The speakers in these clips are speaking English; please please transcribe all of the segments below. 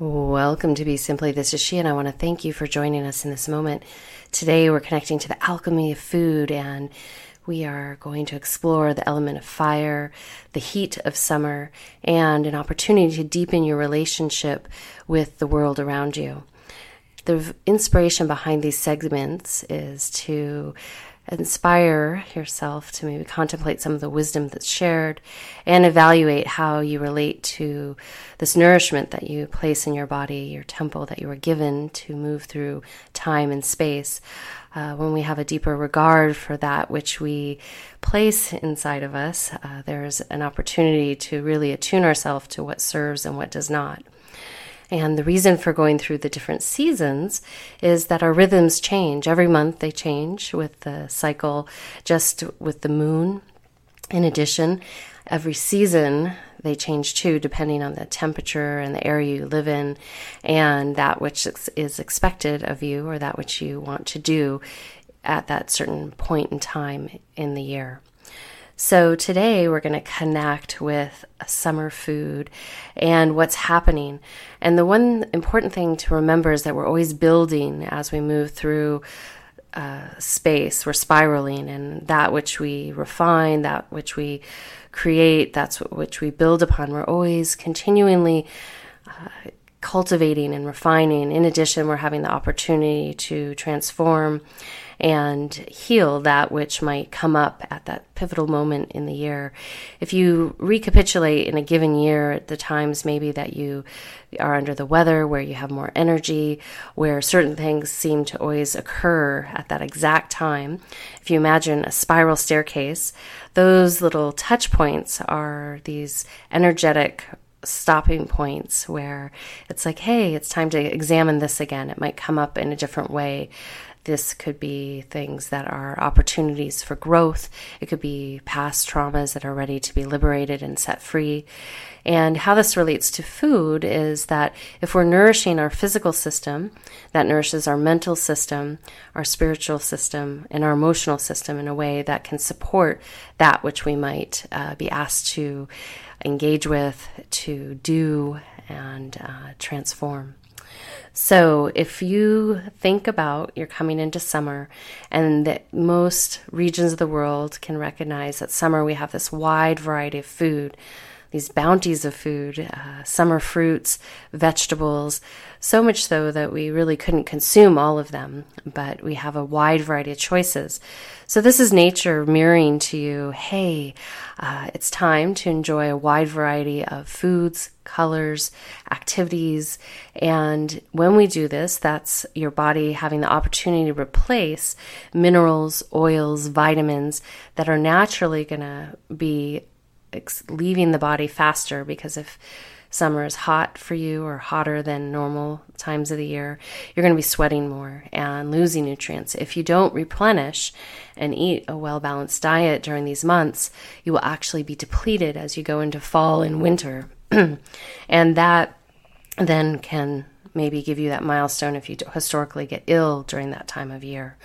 Welcome to Be Simply. This is she, and I want to thank you for joining us in this moment. Today, we're connecting to the alchemy of food, and we are going to explore the element of fire, the heat of summer, and an opportunity to deepen your relationship with the world around you. The inspiration behind these segments is to inspire yourself to maybe contemplate some of the wisdom that's shared and evaluate how you relate to this nourishment that you place in your body, your temple that you were given to move through time and space. Uh, when we have a deeper regard for that which we place inside of us, uh, there's an opportunity to really attune ourselves to what serves and what does not. And the reason for going through the different seasons is that our rhythms change. Every month they change with the cycle, just with the moon. In addition, every season they change too, depending on the temperature and the area you live in, and that which is expected of you or that which you want to do at that certain point in time in the year. So today we're going to connect with summer food and what's happening. And the one important thing to remember is that we're always building as we move through uh, space. We're spiraling, and that which we refine, that which we create, that's which we build upon. We're always continually uh, cultivating and refining. In addition, we're having the opportunity to transform and heal that which might come up at that pivotal moment in the year. If you recapitulate in a given year the times maybe that you are under the weather, where you have more energy, where certain things seem to always occur at that exact time, if you imagine a spiral staircase, those little touch points are these energetic stopping points where it's like, hey, it's time to examine this again. It might come up in a different way. This could be things that are opportunities for growth. It could be past traumas that are ready to be liberated and set free. And how this relates to food is that if we're nourishing our physical system, that nourishes our mental system, our spiritual system, and our emotional system in a way that can support that which we might uh, be asked to engage with, to do, and uh, transform. So, if you think about you're coming into summer, and that most regions of the world can recognize that summer we have this wide variety of food, these bounties of food, uh, summer fruits, vegetables, so much so that we really couldn't consume all of them, but we have a wide variety of choices. So, this is nature mirroring to you hey, uh, it's time to enjoy a wide variety of foods, colors, activities. And when we do this, that's your body having the opportunity to replace minerals, oils, vitamins that are naturally going to be leaving the body faster because if summer is hot for you or hotter than normal times of the year, you're going to be sweating more and losing nutrients. If you don't replenish and eat a well balanced diet during these months, you will actually be depleted as you go into fall and winter. and that then can maybe give you that milestone if you historically get ill during that time of year.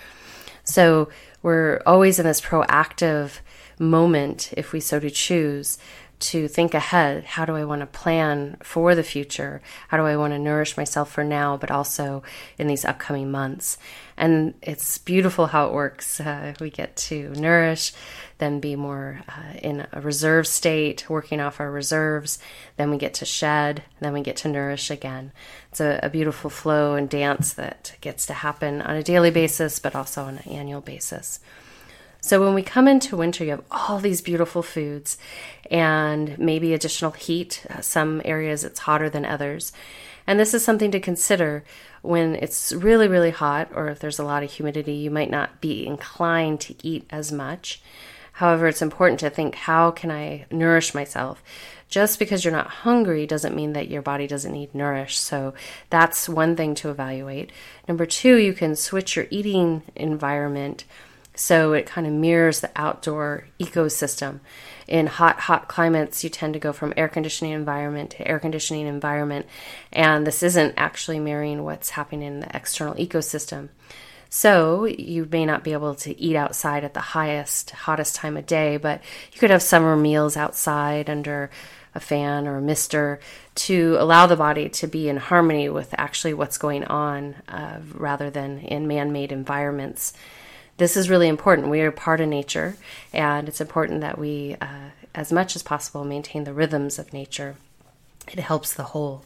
So we're always in this proactive moment, if we so to choose, to think ahead. How do I want to plan for the future? How do I want to nourish myself for now, but also in these upcoming months? And it's beautiful how it works. Uh, we get to nourish, then be more uh, in a reserve state, working off our reserves. Then we get to shed, then we get to nourish again. It's a, a beautiful flow and dance that gets to happen on a daily basis, but also on an annual basis. So when we come into winter, you have all these beautiful foods and maybe additional heat. Uh, some areas it's hotter than others. And this is something to consider when it's really, really hot or if there's a lot of humidity, you might not be inclined to eat as much. However, it's important to think how can I nourish myself? Just because you're not hungry doesn't mean that your body doesn't need nourish. So that's one thing to evaluate. Number two, you can switch your eating environment so it kind of mirrors the outdoor ecosystem. In hot, hot climates, you tend to go from air conditioning environment to air conditioning environment, and this isn't actually mirroring what's happening in the external ecosystem. So you may not be able to eat outside at the highest, hottest time of day, but you could have summer meals outside under a fan or a mister to allow the body to be in harmony with actually what's going on uh, rather than in man made environments. This is really important. We are part of nature, and it's important that we, uh, as much as possible, maintain the rhythms of nature. It helps the whole.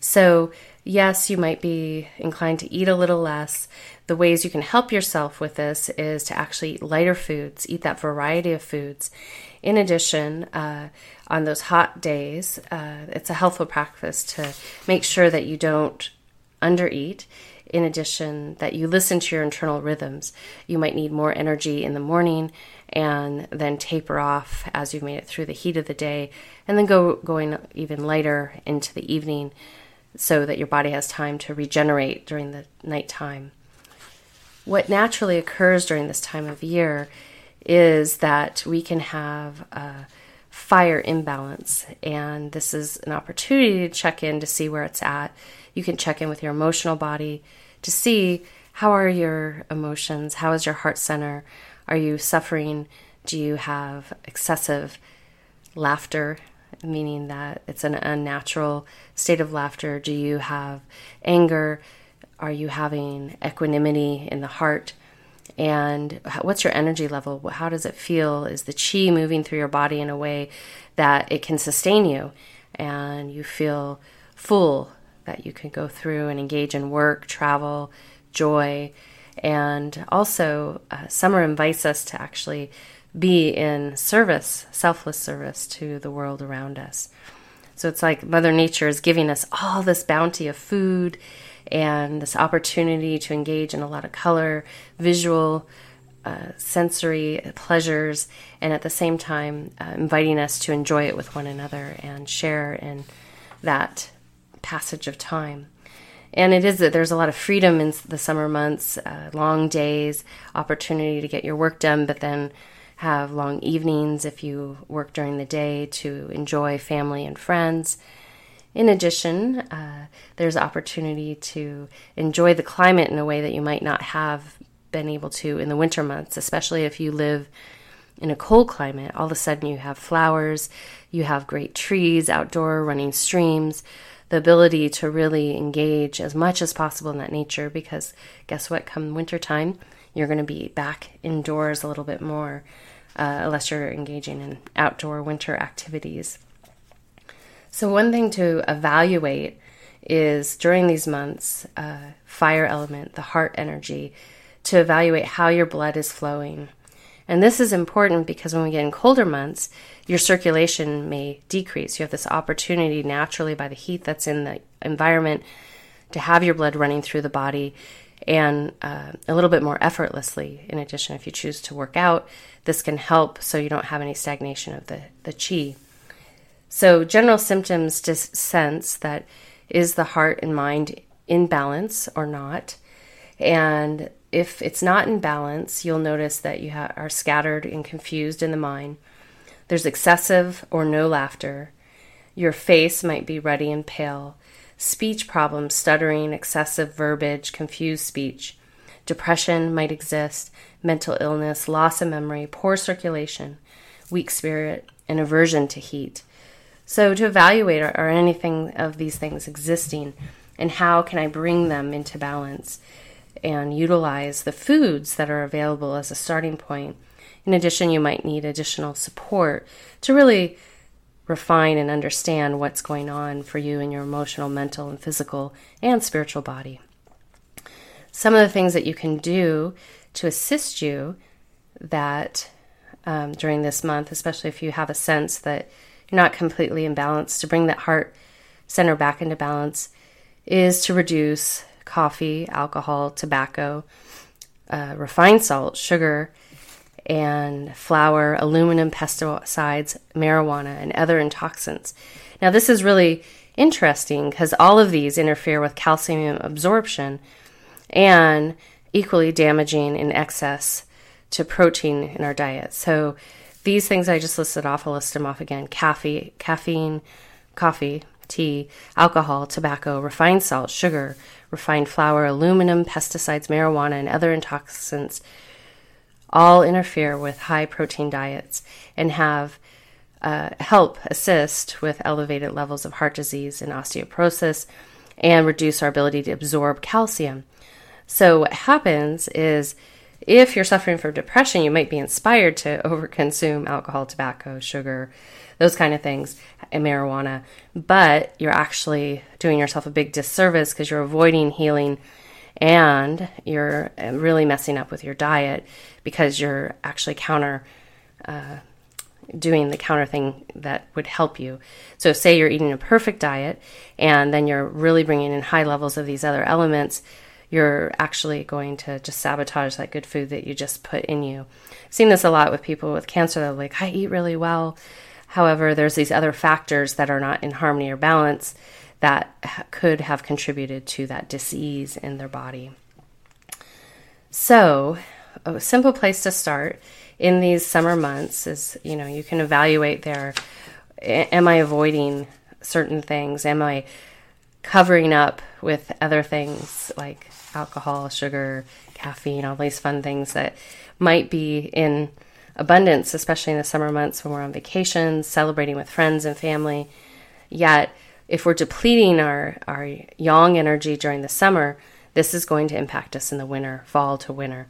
So, yes, you might be inclined to eat a little less. The ways you can help yourself with this is to actually eat lighter foods, eat that variety of foods. In addition, uh, on those hot days, uh, it's a helpful practice to make sure that you don't undereat. In addition, that you listen to your internal rhythms. You might need more energy in the morning and then taper off as you've made it through the heat of the day, and then go going even lighter into the evening so that your body has time to regenerate during the nighttime. What naturally occurs during this time of year is that we can have a fire imbalance. And this is an opportunity to check in to see where it's at. You can check in with your emotional body to see how are your emotions? How is your heart center? Are you suffering? Do you have excessive laughter, meaning that it's an unnatural state of laughter? Do you have anger? Are you having equanimity in the heart? And what's your energy level? How does it feel? Is the chi moving through your body in a way that it can sustain you? And you feel full that you can go through and engage in work travel joy and also uh, summer invites us to actually be in service selfless service to the world around us. So it's like mother nature is giving us all this bounty of food and this opportunity to engage in a lot of color, visual, uh, sensory pleasures, and at the same time uh, inviting us to enjoy it with one another and share in that passage of time. And it is that there's a lot of freedom in the summer months, uh, long days, opportunity to get your work done, but then have long evenings if you work during the day to enjoy family and friends. In addition, uh, there's opportunity to enjoy the climate in a way that you might not have been able to in the winter months, especially if you live in a cold climate. All of a sudden, you have flowers, you have great trees, outdoor running streams, the ability to really engage as much as possible in that nature because guess what? Come wintertime, you're going to be back indoors a little bit more uh, unless you're engaging in outdoor winter activities. So, one thing to evaluate is during these months, uh, fire element, the heart energy, to evaluate how your blood is flowing. And this is important because when we get in colder months, your circulation may decrease. You have this opportunity naturally by the heat that's in the environment to have your blood running through the body and uh, a little bit more effortlessly. In addition, if you choose to work out, this can help so you don't have any stagnation of the, the chi. So, general symptoms just sense that is the heart and mind in balance or not. And if it's not in balance, you'll notice that you ha- are scattered and confused in the mind. There's excessive or no laughter. Your face might be ruddy and pale. Speech problems, stuttering, excessive verbiage, confused speech. Depression might exist, mental illness, loss of memory, poor circulation, weak spirit, and aversion to heat. So, to evaluate are, are anything of these things existing, and how can I bring them into balance and utilize the foods that are available as a starting point. In addition, you might need additional support to really refine and understand what's going on for you in your emotional, mental, and physical and spiritual body. Some of the things that you can do to assist you that um, during this month, especially if you have a sense that you're not completely in balance, to bring that heart center back into balance is to reduce coffee, alcohol, tobacco, uh, refined salt, sugar, and flour, aluminum, pesticides, marijuana, and other intoxicants. Now, this is really interesting because all of these interfere with calcium absorption and equally damaging in excess to protein in our diet. So, these things I just listed off, I'll list them off again caffeine, caffeine, coffee, tea, alcohol, tobacco, refined salt, sugar, refined flour, aluminum, pesticides, marijuana, and other intoxicants all interfere with high protein diets and have uh, help assist with elevated levels of heart disease and osteoporosis and reduce our ability to absorb calcium. So, what happens is if you're suffering from depression, you might be inspired to overconsume alcohol, tobacco, sugar, those kind of things, and marijuana, but you're actually doing yourself a big disservice because you're avoiding healing and you're really messing up with your diet because you're actually counter uh, doing the counter thing that would help you. So, say you're eating a perfect diet and then you're really bringing in high levels of these other elements, you're actually going to just sabotage that good food that you just put in you. I've seen this a lot with people with cancer. They're like, I eat really well. However, there's these other factors that are not in harmony or balance that could have contributed to that disease in their body. So, a simple place to start in these summer months is you know, you can evaluate there am I avoiding certain things? Am I covering up with other things like alcohol, sugar, caffeine, all these fun things that might be in abundance, especially in the summer months when we're on vacation, celebrating with friends and family. Yet, if we're depleting our, our yang energy during the summer, this is going to impact us in the winter, fall to winter.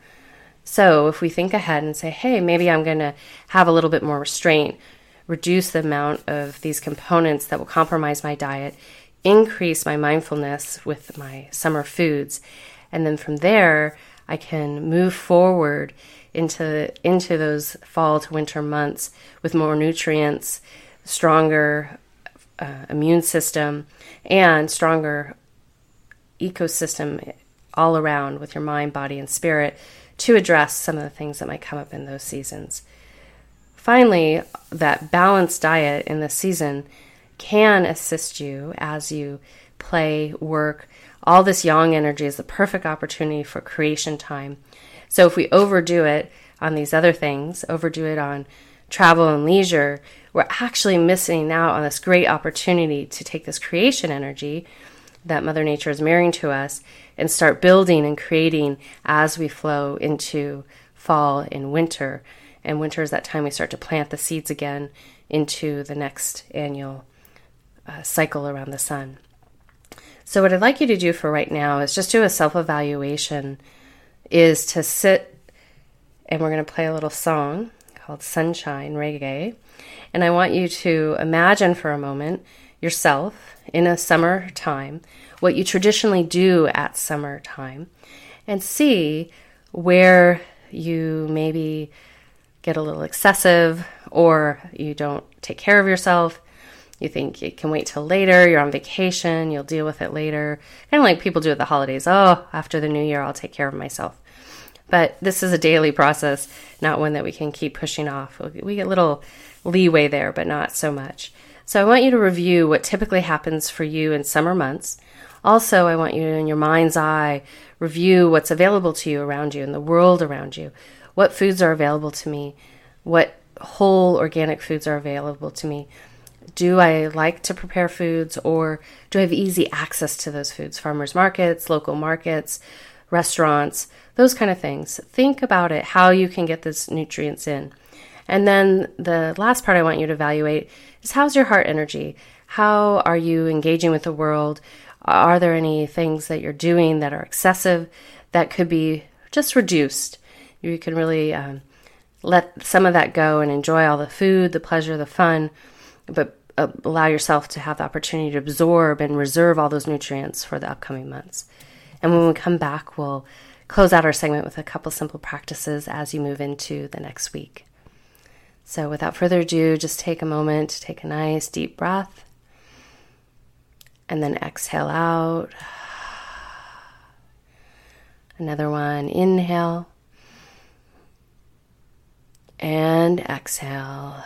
So, if we think ahead and say, hey, maybe I'm going to have a little bit more restraint, reduce the amount of these components that will compromise my diet, increase my mindfulness with my summer foods, and then from there, I can move forward into into those fall to winter months with more nutrients, stronger uh, immune system, and stronger ecosystem all around with your mind, body, and spirit to address some of the things that might come up in those seasons. Finally, that balanced diet in the season can assist you as you play, work. All this yang energy is the perfect opportunity for creation time. So if we overdo it on these other things, overdo it on travel and leisure, we're actually missing out on this great opportunity to take this creation energy that Mother Nature is mirroring to us and start building and creating as we flow into fall and winter. And winter is that time we start to plant the seeds again into the next annual uh, cycle around the sun. So, what I'd like you to do for right now is just do a self evaluation, is to sit and we're going to play a little song called Sunshine Reggae. And I want you to imagine for a moment yourself in a summer time, what you traditionally do at summer time, and see where you maybe get a little excessive or you don't take care of yourself. You think it can wait till later, you're on vacation, you'll deal with it later. Kind of like people do at the holidays. Oh, after the new year, I'll take care of myself. But this is a daily process, not one that we can keep pushing off. We get a little leeway there, but not so much. So I want you to review what typically happens for you in summer months. Also, I want you in your mind's eye, review what's available to you around you in the world around you. What foods are available to me? What whole organic foods are available to me? Do I like to prepare foods or do I have easy access to those foods? Farmers markets, local markets, restaurants, those kind of things. Think about it, how you can get those nutrients in. And then the last part I want you to evaluate is how's your heart energy? How are you engaging with the world? Are there any things that you're doing that are excessive that could be just reduced? You can really um, let some of that go and enjoy all the food, the pleasure, the fun, but Uh, allow yourself to have the opportunity to absorb and reserve all those nutrients for the upcoming months. And when we come back, we'll close out our segment with a couple simple practices as you move into the next week. So, without further ado, just take a moment take a nice deep breath and then exhale out. Another one, inhale and exhale.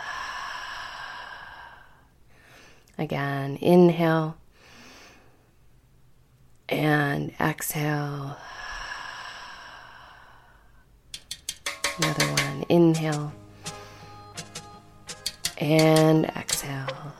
Again, inhale and exhale. Another one, inhale and exhale.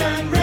Sunshine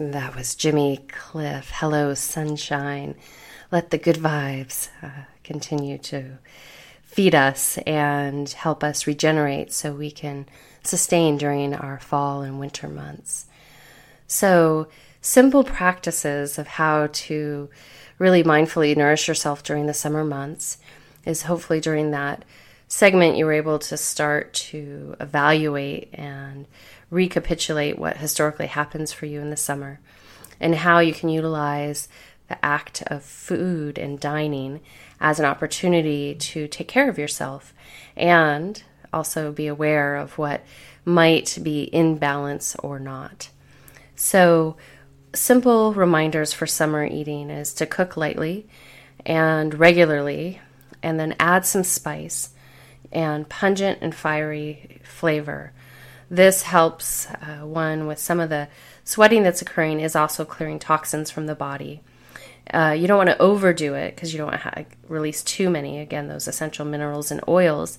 That was Jimmy Cliff. Hello, sunshine. Let the good vibes uh, continue to feed us and help us regenerate so we can sustain during our fall and winter months. So, simple practices of how to really mindfully nourish yourself during the summer months is hopefully during that segment you were able to start to evaluate and recapitulate what historically happens for you in the summer and how you can utilize the act of food and dining as an opportunity to take care of yourself and also be aware of what might be in balance or not. So, simple reminders for summer eating is to cook lightly and regularly, and then add some spice and pungent and fiery flavor. This helps uh, one with some of the sweating that's occurring, is also clearing toxins from the body. Uh, you don't want to overdo it because you don't want to release too many, again, those essential minerals and oils.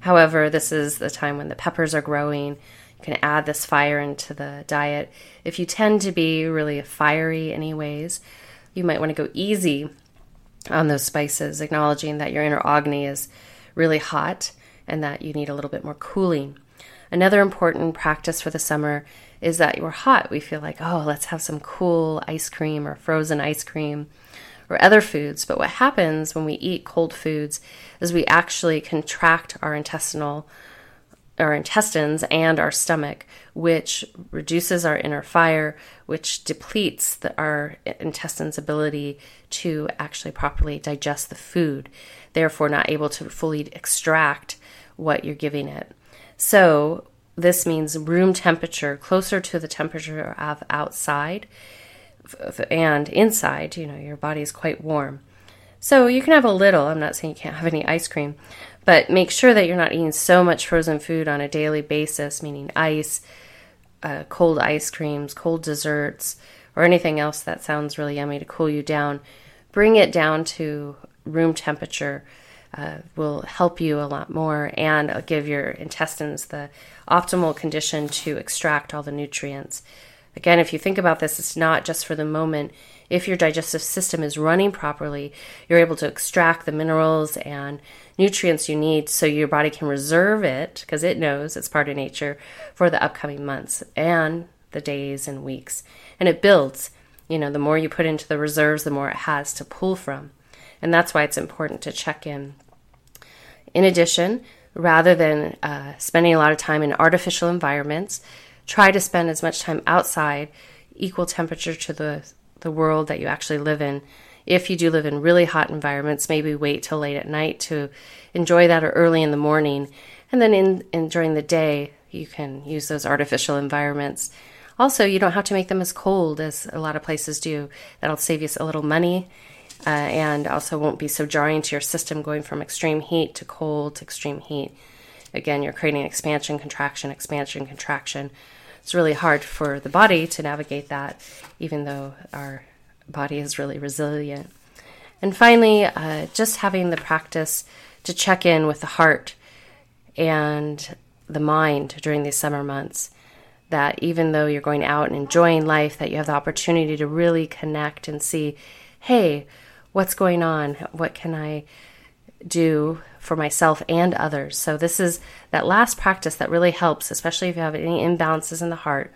However, this is the time when the peppers are growing. You can add this fire into the diet. If you tend to be really fiery, anyways, you might want to go easy on those spices, acknowledging that your inner Agni is really hot and that you need a little bit more cooling. Another important practice for the summer is that you're hot. We feel like, oh, let's have some cool ice cream or frozen ice cream or other foods. But what happens when we eat cold foods is we actually contract our intestinal our intestines and our stomach, which reduces our inner fire, which depletes the, our intestines' ability to actually properly digest the food, therefore, not able to fully extract what you're giving it. So, this means room temperature closer to the temperature of outside and inside, you know, your body is quite warm. So you can have a little, I'm not saying you can't have any ice cream, but make sure that you're not eating so much frozen food on a daily basis, meaning ice, uh, cold ice creams, cold desserts, or anything else that sounds really yummy to cool you down. bring it down to room temperature uh, will help you a lot more and give your intestines the optimal condition to extract all the nutrients. Again, if you think about this, it's not just for the moment. If your digestive system is running properly, you're able to extract the minerals and nutrients you need so your body can reserve it because it knows it's part of nature for the upcoming months and the days and weeks. And it builds. You know, the more you put into the reserves, the more it has to pull from. And that's why it's important to check in. In addition, rather than uh, spending a lot of time in artificial environments, try to spend as much time outside, equal temperature to the, the world that you actually live in. If you do live in really hot environments, maybe wait till late at night to enjoy that or early in the morning. And then in, in during the day, you can use those artificial environments. Also, you don't have to make them as cold as a lot of places do. That'll save you a little money uh, and also won't be so jarring to your system going from extreme heat to cold to extreme heat. Again, you're creating expansion, contraction, expansion, contraction. It's really hard for the body to navigate that, even though our body is really resilient. And finally, uh, just having the practice to check in with the heart and the mind during these summer months. That even though you're going out and enjoying life, that you have the opportunity to really connect and see, hey, what's going on? What can I do for myself and others? So, this is that last practice that really helps, especially if you have any imbalances in the heart,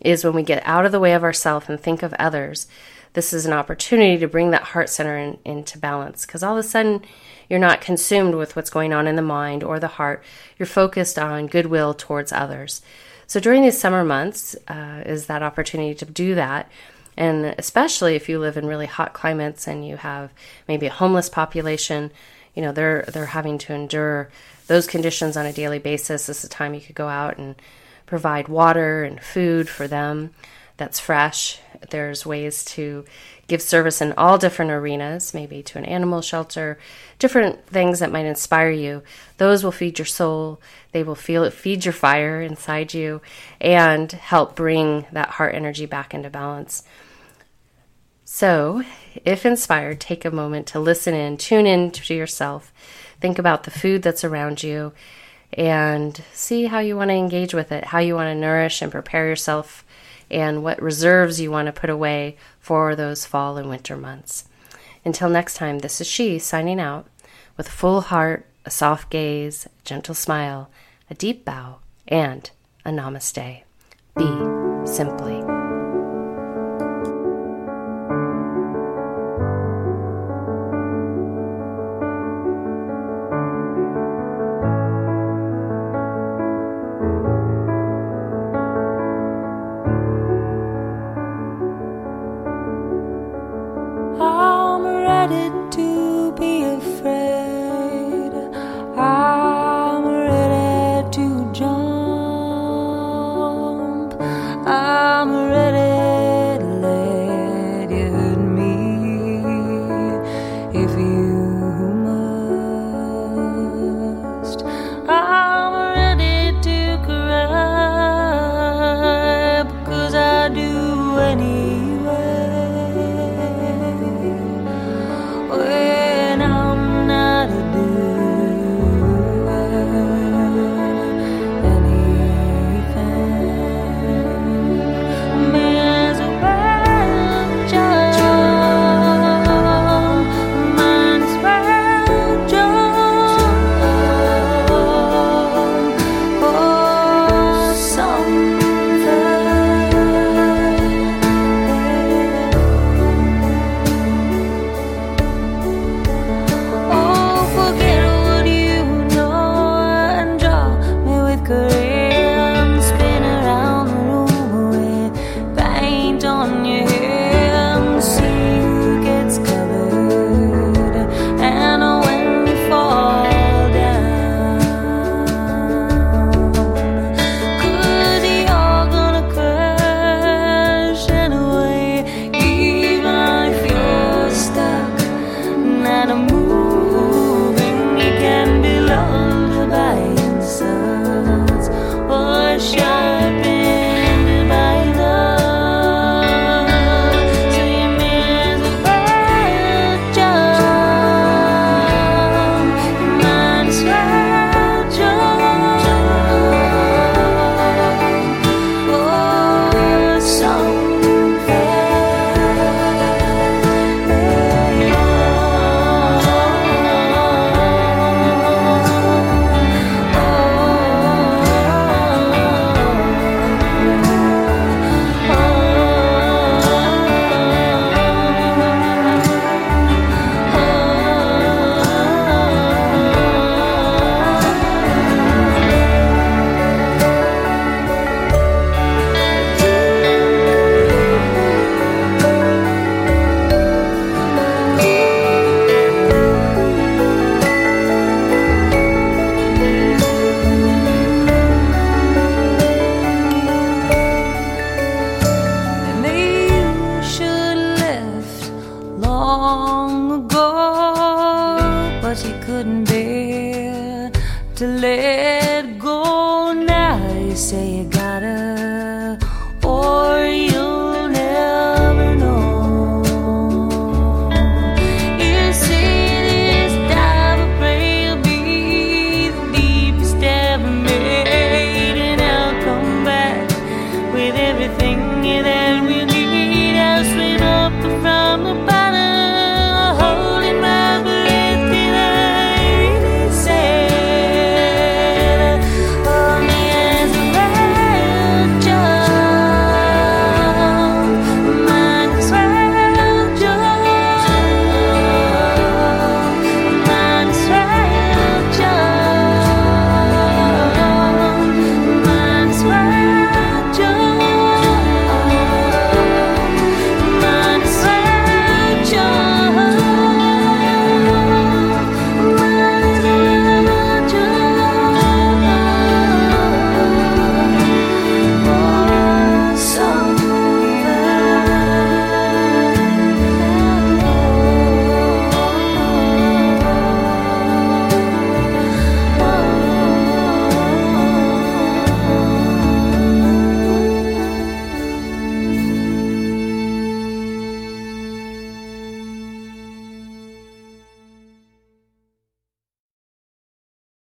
is when we get out of the way of ourselves and think of others. This is an opportunity to bring that heart center in, into balance because all of a sudden you're not consumed with what's going on in the mind or the heart. You're focused on goodwill towards others. So during these summer months uh, is that opportunity to do that and especially if you live in really hot climates and you have maybe a homeless population, you know, they're they're having to endure those conditions on a daily basis. This is a time you could go out and provide water and food for them that's fresh. There's ways to give service in all different arenas, maybe to an animal shelter, different things that might inspire you. Those will feed your soul. They will feel feed your fire inside you and help bring that heart energy back into balance. So, if inspired, take a moment to listen in, tune in to yourself, think about the food that's around you, and see how you want to engage with it, how you want to nourish and prepare yourself, and what reserves you want to put away for those fall and winter months. Until next time, this is she signing out with a full heart, a soft gaze, a gentle smile, a deep bow, and a namaste. Be simply.